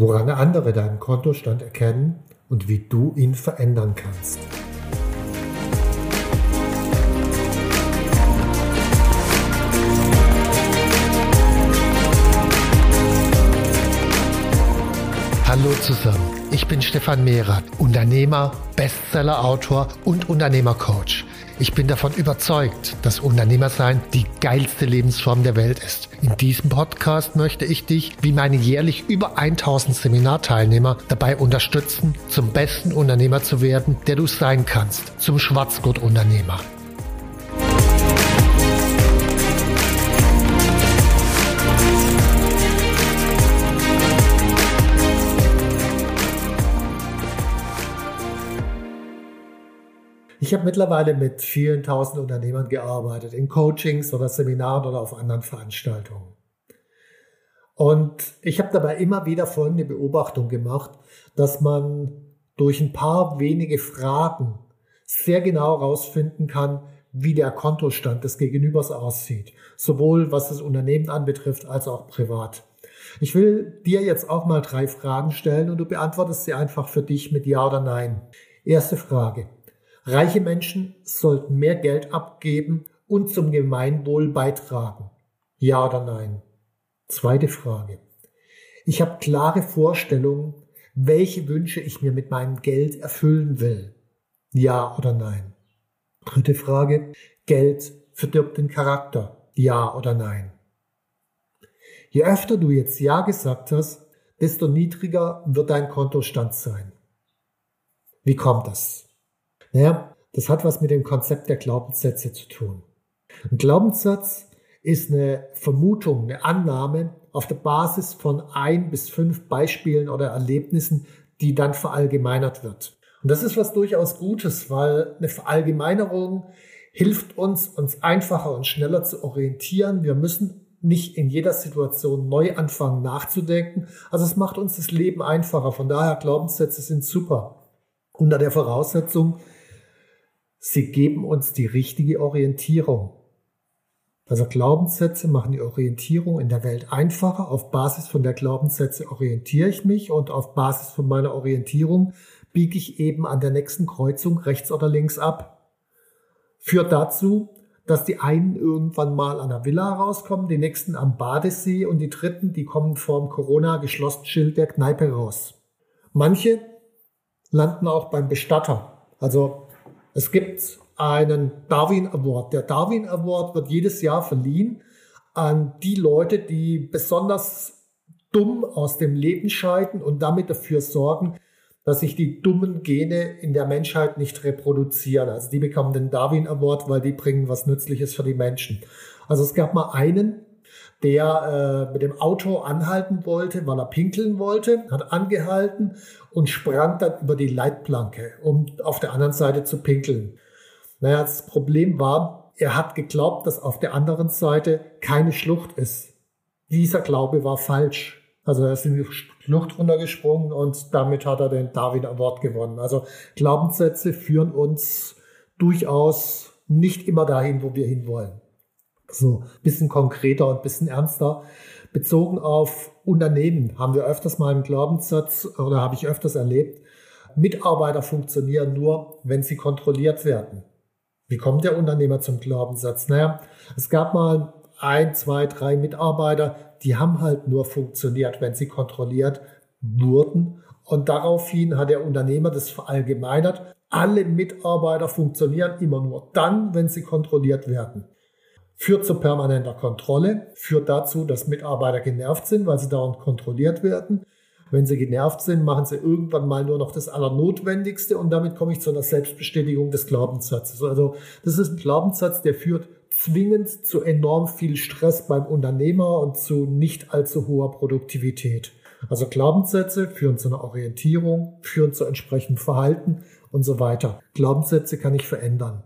Woran andere deinen Kontostand erkennen und wie du ihn verändern kannst. Hallo zusammen, ich bin Stefan Mehrath, Unternehmer, Bestseller-Autor und Unternehmercoach. Ich bin davon überzeugt, dass Unternehmersein die geilste Lebensform der Welt ist. In diesem Podcast möchte ich dich, wie meine jährlich über 1000 Seminarteilnehmer, dabei unterstützen, zum besten Unternehmer zu werden, der du sein kannst, zum Schwarzgurt-Unternehmer. Ich habe mittlerweile mit vielen tausend Unternehmern gearbeitet, in Coachings oder Seminaren oder auf anderen Veranstaltungen. Und ich habe dabei immer wieder folgende Beobachtung gemacht, dass man durch ein paar wenige Fragen sehr genau herausfinden kann, wie der Kontostand des Gegenübers aussieht, sowohl was das Unternehmen anbetrifft als auch privat. Ich will dir jetzt auch mal drei Fragen stellen und du beantwortest sie einfach für dich mit Ja oder Nein. Erste Frage. Reiche Menschen sollten mehr Geld abgeben und zum Gemeinwohl beitragen. Ja oder nein? Zweite Frage. Ich habe klare Vorstellungen, welche Wünsche ich mir mit meinem Geld erfüllen will. Ja oder nein? Dritte Frage. Geld verdirbt den Charakter. Ja oder nein? Je öfter du jetzt Ja gesagt hast, desto niedriger wird dein Kontostand sein. Wie kommt das? Naja, das hat was mit dem Konzept der Glaubenssätze zu tun. Ein Glaubenssatz ist eine Vermutung, eine Annahme auf der Basis von ein bis fünf Beispielen oder Erlebnissen, die dann verallgemeinert wird. Und das ist was durchaus Gutes, weil eine Verallgemeinerung hilft uns, uns einfacher und schneller zu orientieren. Wir müssen nicht in jeder Situation neu anfangen nachzudenken. Also es macht uns das Leben einfacher. Von daher Glaubenssätze sind super. Unter der Voraussetzung, Sie geben uns die richtige Orientierung. Also Glaubenssätze machen die Orientierung in der Welt einfacher. Auf Basis von der Glaubenssätze orientiere ich mich und auf Basis von meiner Orientierung biege ich eben an der nächsten Kreuzung rechts oder links ab. Führt dazu, dass die einen irgendwann mal an der Villa rauskommen, die nächsten am Badesee und die dritten, die kommen vorm Corona geschlossenen Schild der Kneipe raus. Manche landen auch beim Bestatter. Also es gibt einen Darwin Award. Der Darwin Award wird jedes Jahr verliehen an die Leute, die besonders dumm aus dem Leben scheiden und damit dafür sorgen, dass sich die dummen Gene in der Menschheit nicht reproduzieren. Also die bekommen den Darwin Award, weil die bringen was Nützliches für die Menschen. Also es gab mal einen, der äh, mit dem Auto anhalten wollte, weil er pinkeln wollte, hat angehalten und sprang dann über die Leitplanke, um auf der anderen Seite zu pinkeln. Naja, das Problem war, er hat geglaubt, dass auf der anderen Seite keine Schlucht ist. Dieser Glaube war falsch. Also er ist in die Schlucht runtergesprungen und damit hat er den Darwin Award gewonnen. Also Glaubenssätze führen uns durchaus nicht immer dahin, wo wir hinwollen. So, bisschen konkreter und bisschen ernster. Bezogen auf Unternehmen haben wir öfters mal einen Glaubenssatz oder habe ich öfters erlebt, Mitarbeiter funktionieren nur, wenn sie kontrolliert werden. Wie kommt der Unternehmer zum Glaubenssatz? Naja, es gab mal ein, zwei, drei Mitarbeiter, die haben halt nur funktioniert, wenn sie kontrolliert wurden. Und daraufhin hat der Unternehmer das verallgemeinert. Alle Mitarbeiter funktionieren immer nur dann, wenn sie kontrolliert werden führt zu permanenter Kontrolle, führt dazu, dass Mitarbeiter genervt sind, weil sie dauernd kontrolliert werden. Wenn sie genervt sind, machen sie irgendwann mal nur noch das Allernotwendigste und damit komme ich zu einer Selbstbestätigung des Glaubenssatzes. Also das ist ein Glaubenssatz, der führt zwingend zu enorm viel Stress beim Unternehmer und zu nicht allzu hoher Produktivität. Also Glaubenssätze führen zu einer Orientierung, führen zu entsprechendem Verhalten und so weiter. Glaubenssätze kann ich verändern.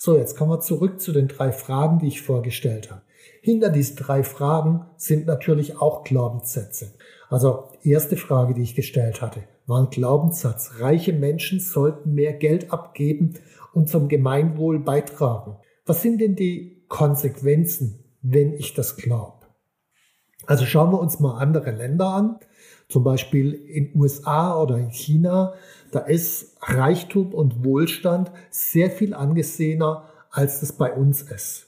So, jetzt kommen wir zurück zu den drei Fragen, die ich vorgestellt habe. Hinter diesen drei Fragen sind natürlich auch Glaubenssätze. Also erste Frage, die ich gestellt hatte, war ein Glaubenssatz. Reiche Menschen sollten mehr Geld abgeben und zum Gemeinwohl beitragen. Was sind denn die Konsequenzen, wenn ich das glaube? Also schauen wir uns mal andere Länder an. Zum Beispiel in USA oder in China, da ist Reichtum und Wohlstand sehr viel angesehener, als das bei uns ist.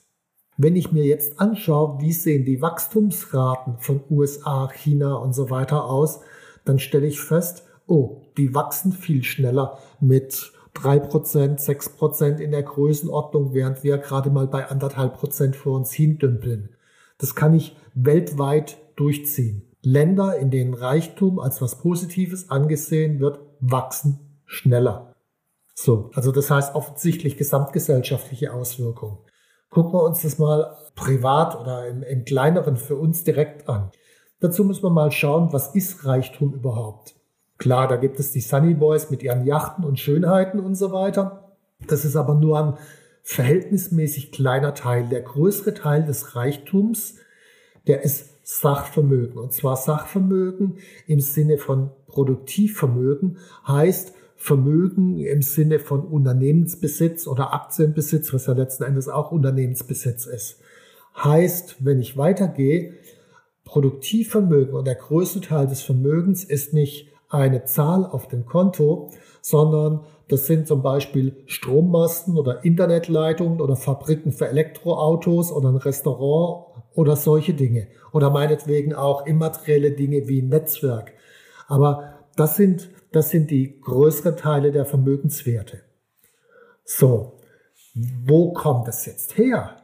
Wenn ich mir jetzt anschaue, wie sehen die Wachstumsraten von USA, China und so weiter aus, dann stelle ich fest, oh, die wachsen viel schneller mit 3%, 6% in der Größenordnung, während wir gerade mal bei anderthalb Prozent vor uns hindümpeln. Das kann ich weltweit durchziehen. Länder, in denen Reichtum als was Positives angesehen wird, wachsen schneller. So, also das heißt offensichtlich gesamtgesellschaftliche Auswirkungen. Gucken wir uns das mal privat oder im, im kleineren für uns direkt an. Dazu müssen wir mal schauen, was ist Reichtum überhaupt? Klar, da gibt es die Sunny Boys mit ihren Yachten und Schönheiten und so weiter. Das ist aber nur ein verhältnismäßig kleiner Teil. Der größere Teil des Reichtums, der ist Sachvermögen. Und zwar Sachvermögen im Sinne von Produktivvermögen heißt, Vermögen im Sinne von Unternehmensbesitz oder Aktienbesitz, was ja letzten Endes auch Unternehmensbesitz ist. Heißt, wenn ich weitergehe, Produktivvermögen und der größte Teil des Vermögens ist nicht eine Zahl auf dem Konto, sondern das sind zum Beispiel Strommasten oder Internetleitungen oder Fabriken für Elektroautos oder ein Restaurant oder solche Dinge. Oder meinetwegen auch immaterielle Dinge wie Netzwerk. Aber das sind das sind die größeren Teile der Vermögenswerte. So, wo kommt das jetzt her?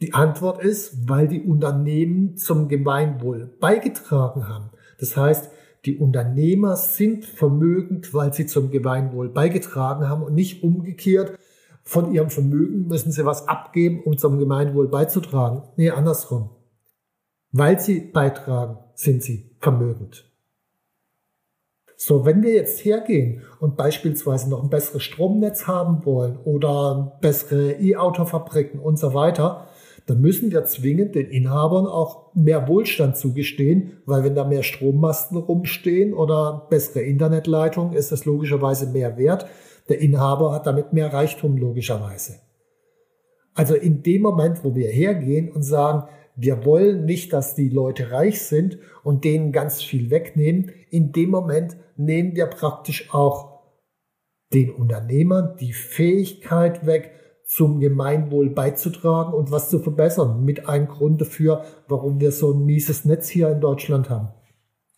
Die Antwort ist, weil die Unternehmen zum Gemeinwohl beigetragen haben. Das heißt, die Unternehmer sind vermögend, weil sie zum Gemeinwohl beigetragen haben und nicht umgekehrt. Von ihrem Vermögen müssen sie was abgeben, um zum Gemeinwohl beizutragen. Nee, andersrum. Weil sie beitragen, sind sie vermögend. So, wenn wir jetzt hergehen und beispielsweise noch ein besseres Stromnetz haben wollen oder bessere E-Auto-Fabriken und so weiter, dann müssen wir zwingend den Inhabern auch mehr Wohlstand zugestehen, weil wenn da mehr Strommasten rumstehen oder bessere Internetleitungen, ist das logischerweise mehr wert. Der Inhaber hat damit mehr Reichtum logischerweise. Also in dem Moment, wo wir hergehen und sagen, wir wollen nicht, dass die Leute reich sind und denen ganz viel wegnehmen. In dem Moment nehmen wir praktisch auch den Unternehmern die Fähigkeit weg, zum Gemeinwohl beizutragen und was zu verbessern. Mit einem Grund dafür, warum wir so ein mieses Netz hier in Deutschland haben.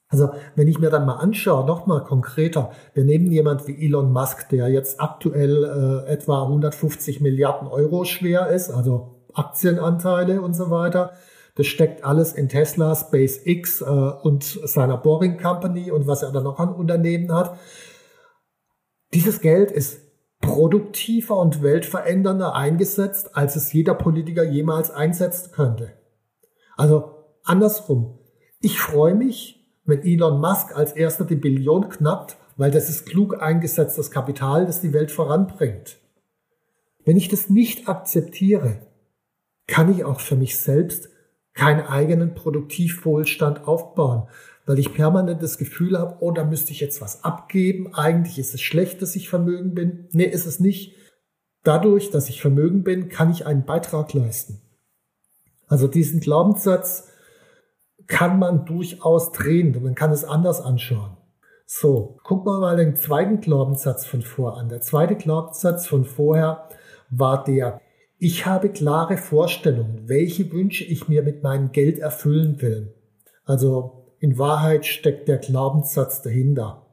Also wenn ich mir dann mal anschaue, nochmal konkreter, wir nehmen jemand wie Elon Musk, der jetzt aktuell äh, etwa 150 Milliarden Euro schwer ist, also Aktienanteile und so weiter. Das steckt alles in Tesla, SpaceX äh, und seiner Boring Company und was er dann noch an Unternehmen hat. Dieses Geld ist produktiver und weltverändernder eingesetzt, als es jeder Politiker jemals einsetzen könnte. Also andersrum. Ich freue mich, wenn Elon Musk als erster die Billion knappt, weil das ist klug eingesetztes Kapital, das die Welt voranbringt. Wenn ich das nicht akzeptiere, kann ich auch für mich selbst keinen eigenen Produktivwohlstand aufbauen, weil ich permanent das Gefühl habe, oh, da müsste ich jetzt was abgeben. Eigentlich ist es schlecht, dass ich Vermögen bin. Nee, ist es nicht. Dadurch, dass ich Vermögen bin, kann ich einen Beitrag leisten. Also diesen Glaubenssatz kann man durchaus drehen. Man kann es anders anschauen. So, gucken wir mal den zweiten Glaubenssatz von vor an. Der zweite Glaubenssatz von vorher war der, ich habe klare Vorstellungen, welche Wünsche ich mir mit meinem Geld erfüllen will. Also in Wahrheit steckt der Glaubenssatz dahinter.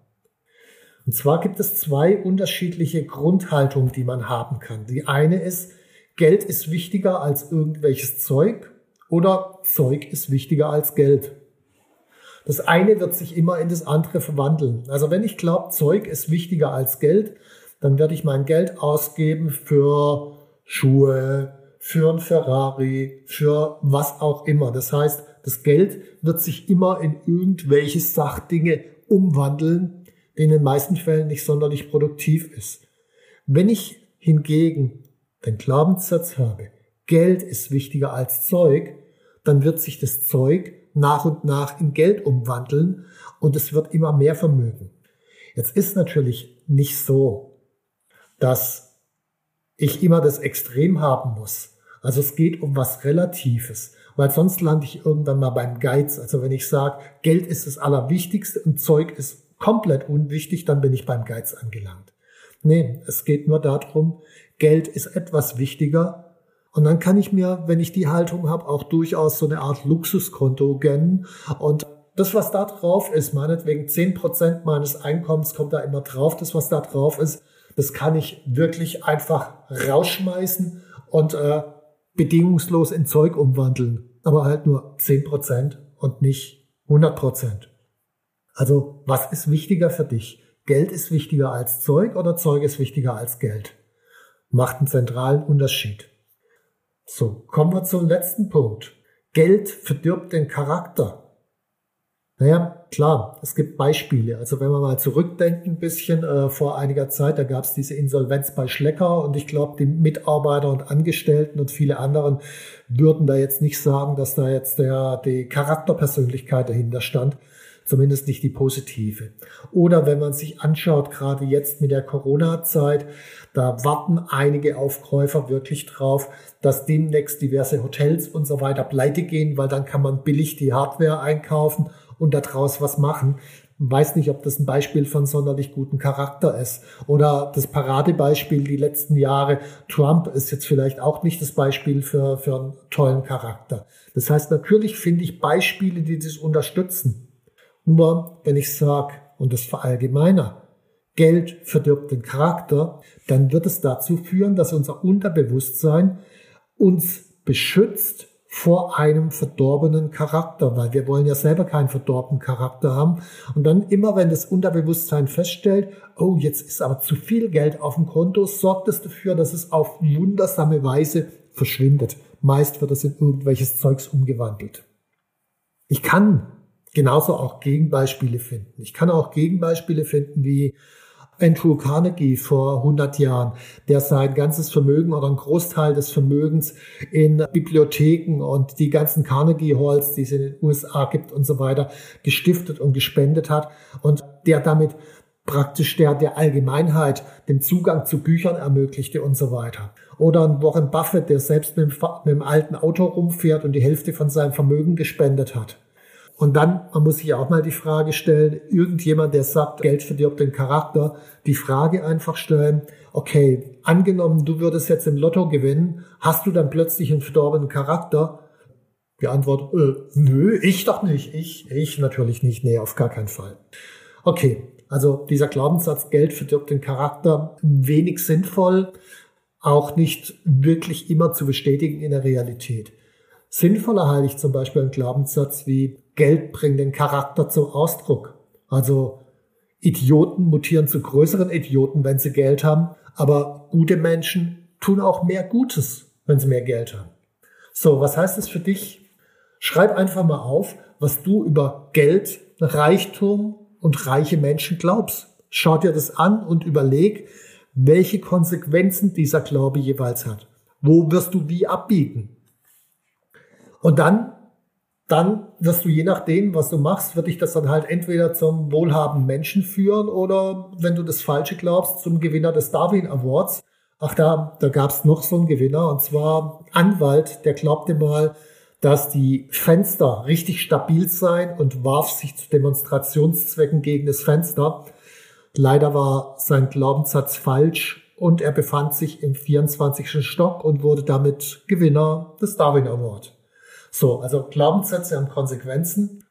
Und zwar gibt es zwei unterschiedliche Grundhaltungen, die man haben kann. Die eine ist, Geld ist wichtiger als irgendwelches Zeug oder Zeug ist wichtiger als Geld. Das eine wird sich immer in das andere verwandeln. Also wenn ich glaube, Zeug ist wichtiger als Geld, dann werde ich mein Geld ausgeben für Schuhe, für ein Ferrari, für was auch immer. Das heißt, das Geld wird sich immer in irgendwelche Sachdinge umwandeln, die in den meisten Fällen nicht sonderlich produktiv ist. Wenn ich hingegen den Glaubenssatz habe, Geld ist wichtiger als Zeug, dann wird sich das Zeug nach und nach in Geld umwandeln und es wird immer mehr Vermögen. Jetzt ist natürlich nicht so, dass ich immer das Extrem haben muss. Also es geht um was Relatives, weil sonst lande ich irgendwann mal beim Geiz. Also wenn ich sage, Geld ist das Allerwichtigste und Zeug ist komplett unwichtig, dann bin ich beim Geiz angelangt. Nee, es geht nur darum, Geld ist etwas wichtiger und dann kann ich mir, wenn ich die Haltung habe, auch durchaus so eine Art Luxuskonto gönnen. Und das, was da drauf ist, meinetwegen zehn Prozent meines Einkommens kommt da immer drauf. Das, was da drauf ist, das kann ich wirklich einfach rausschmeißen und äh, bedingungslos in Zeug umwandeln. Aber halt nur zehn Prozent und nicht 100 Prozent. Also was ist wichtiger für dich? Geld ist wichtiger als Zeug oder Zeug ist wichtiger als Geld? Macht einen zentralen Unterschied. So, kommen wir zum letzten Punkt. Geld verdirbt den Charakter. Naja, klar, es gibt Beispiele. Also wenn wir mal zurückdenken ein bisschen, äh, vor einiger Zeit, da gab es diese Insolvenz bei Schlecker und ich glaube, die Mitarbeiter und Angestellten und viele anderen würden da jetzt nicht sagen, dass da jetzt der, die Charakterpersönlichkeit dahinter stand zumindest nicht die positive. Oder wenn man sich anschaut, gerade jetzt mit der Corona-Zeit, da warten einige Aufkäufer wirklich drauf, dass demnächst diverse Hotels und so weiter pleite gehen, weil dann kann man billig die Hardware einkaufen und daraus was machen. weiß nicht, ob das ein Beispiel von sonderlich guten Charakter ist. Oder das Paradebeispiel die letzten Jahre, Trump ist jetzt vielleicht auch nicht das Beispiel für, für einen tollen Charakter. Das heißt, natürlich finde ich Beispiele, die das unterstützen. Nur wenn ich sage, und das verallgemeiner, Geld verdirbt den Charakter, dann wird es dazu führen, dass unser Unterbewusstsein uns beschützt vor einem verdorbenen Charakter, weil wir wollen ja selber keinen verdorbenen Charakter haben. Und dann immer, wenn das Unterbewusstsein feststellt, oh, jetzt ist aber zu viel Geld auf dem Konto, sorgt es dafür, dass es auf wundersame Weise verschwindet. Meist wird es in irgendwelches Zeugs umgewandelt. Ich kann genauso auch Gegenbeispiele finden. Ich kann auch Gegenbeispiele finden wie Andrew Carnegie vor 100 Jahren, der sein ganzes Vermögen oder einen Großteil des Vermögens in Bibliotheken und die ganzen Carnegie Halls, die es in den USA gibt und so weiter, gestiftet und gespendet hat und der damit praktisch der, der Allgemeinheit den Zugang zu Büchern ermöglichte und so weiter. Oder ein Warren Buffett, der selbst mit dem, mit dem alten Auto rumfährt und die Hälfte von seinem Vermögen gespendet hat. Und dann, man muss sich auch mal die Frage stellen, irgendjemand, der sagt, Geld verdirbt den Charakter, die Frage einfach stellen, okay, angenommen, du würdest jetzt im Lotto gewinnen, hast du dann plötzlich einen verdorbenen Charakter? Die Antwort, äh, nö, ich doch nicht, ich, ich natürlich nicht, nee, auf gar keinen Fall. Okay, also dieser Glaubenssatz, Geld verdirbt den Charakter, wenig sinnvoll, auch nicht wirklich immer zu bestätigen in der Realität. Sinnvoller halte ich zum Beispiel einen Glaubenssatz wie Geld bringt den Charakter zum Ausdruck. Also Idioten mutieren zu größeren Idioten, wenn sie Geld haben, aber gute Menschen tun auch mehr Gutes, wenn sie mehr Geld haben. So, was heißt das für dich? Schreib einfach mal auf, was du über Geld, Reichtum und reiche Menschen glaubst. Schau dir das an und überleg, welche Konsequenzen dieser Glaube jeweils hat. Wo wirst du wie abbiegen? Und dann dann wirst du je nachdem, was du machst, wird dich das dann halt entweder zum wohlhabenden Menschen führen oder, wenn du das Falsche glaubst, zum Gewinner des Darwin Awards. Ach, da, da gab es noch so einen Gewinner, und zwar Anwalt, der glaubte mal, dass die Fenster richtig stabil seien und warf sich zu Demonstrationszwecken gegen das Fenster. Leider war sein Glaubenssatz falsch und er befand sich im 24. Stock und wurde damit Gewinner des Darwin Award. So, also Glaubenssätze haben Konsequenzen.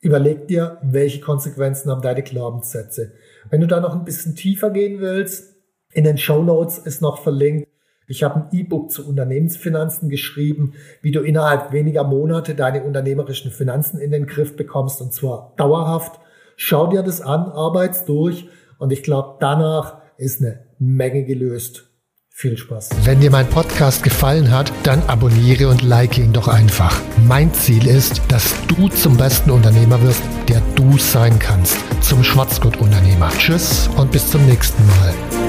Überleg dir, welche Konsequenzen haben deine Glaubenssätze. Wenn du da noch ein bisschen tiefer gehen willst, in den Show Notes ist noch verlinkt. Ich habe ein E-Book zu Unternehmensfinanzen geschrieben, wie du innerhalb weniger Monate deine unternehmerischen Finanzen in den Griff bekommst und zwar dauerhaft. Schau dir das an, arbeits durch und ich glaube, danach ist eine Menge gelöst. Viel Spaß. Wenn dir mein Podcast gefallen hat, dann abonniere und like ihn doch einfach. Mein Ziel ist, dass du zum besten Unternehmer wirst, der du sein kannst. Zum Schwarzgurt-Unternehmer. Tschüss und bis zum nächsten Mal.